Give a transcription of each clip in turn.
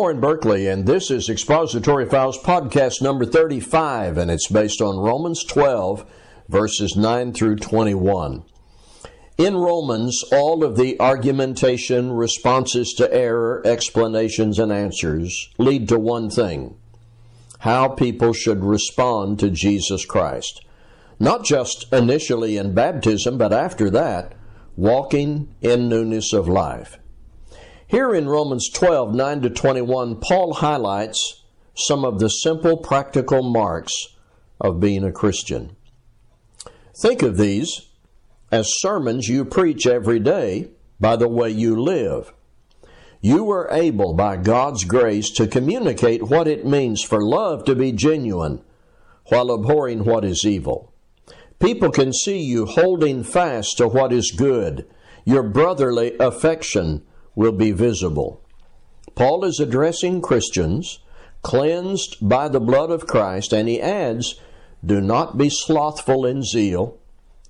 Warren Berkeley, and this is Expository Files podcast number 35, and it's based on Romans 12, verses 9 through 21. In Romans, all of the argumentation, responses to error, explanations, and answers lead to one thing how people should respond to Jesus Christ. Not just initially in baptism, but after that, walking in newness of life. Here in Romans 12 9 to 21, Paul highlights some of the simple practical marks of being a Christian. Think of these as sermons you preach every day by the way you live. You were able, by God's grace, to communicate what it means for love to be genuine while abhorring what is evil. People can see you holding fast to what is good. Your brotherly affection will be visible. Paul is addressing Christians cleansed by the blood of Christ, and he adds, Do not be slothful in zeal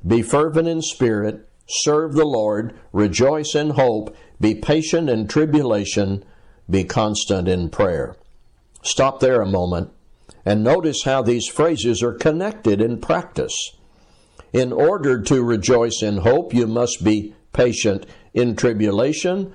be fervent in spirit, serve the Lord, rejoice in hope, be patient in tribulation, be constant in prayer. Stop there a moment and notice how these phrases are connected in practice. In order to rejoice in hope, you must be patient in tribulation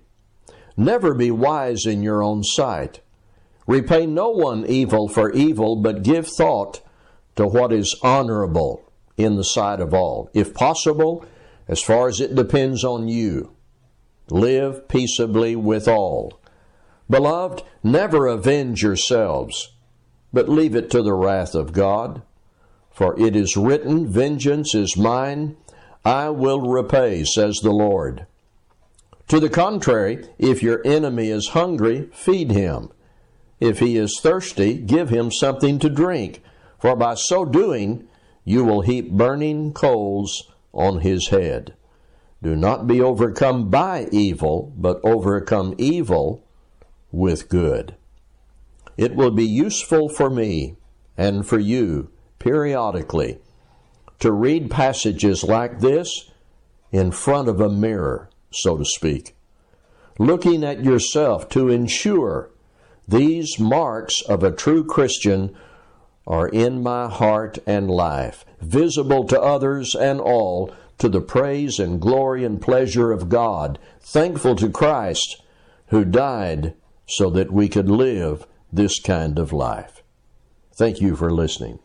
Never be wise in your own sight. Repay no one evil for evil, but give thought to what is honorable in the sight of all. If possible, as far as it depends on you. Live peaceably with all. Beloved, never avenge yourselves, but leave it to the wrath of God. For it is written, Vengeance is mine, I will repay, says the Lord. To the contrary, if your enemy is hungry, feed him. If he is thirsty, give him something to drink, for by so doing you will heap burning coals on his head. Do not be overcome by evil, but overcome evil with good. It will be useful for me and for you periodically to read passages like this in front of a mirror, so to speak, looking at yourself to ensure these marks of a true Christian are in my heart and life, visible to others and all, to the praise and glory and pleasure of God, thankful to Christ who died so that we could live this kind of life. Thank you for listening.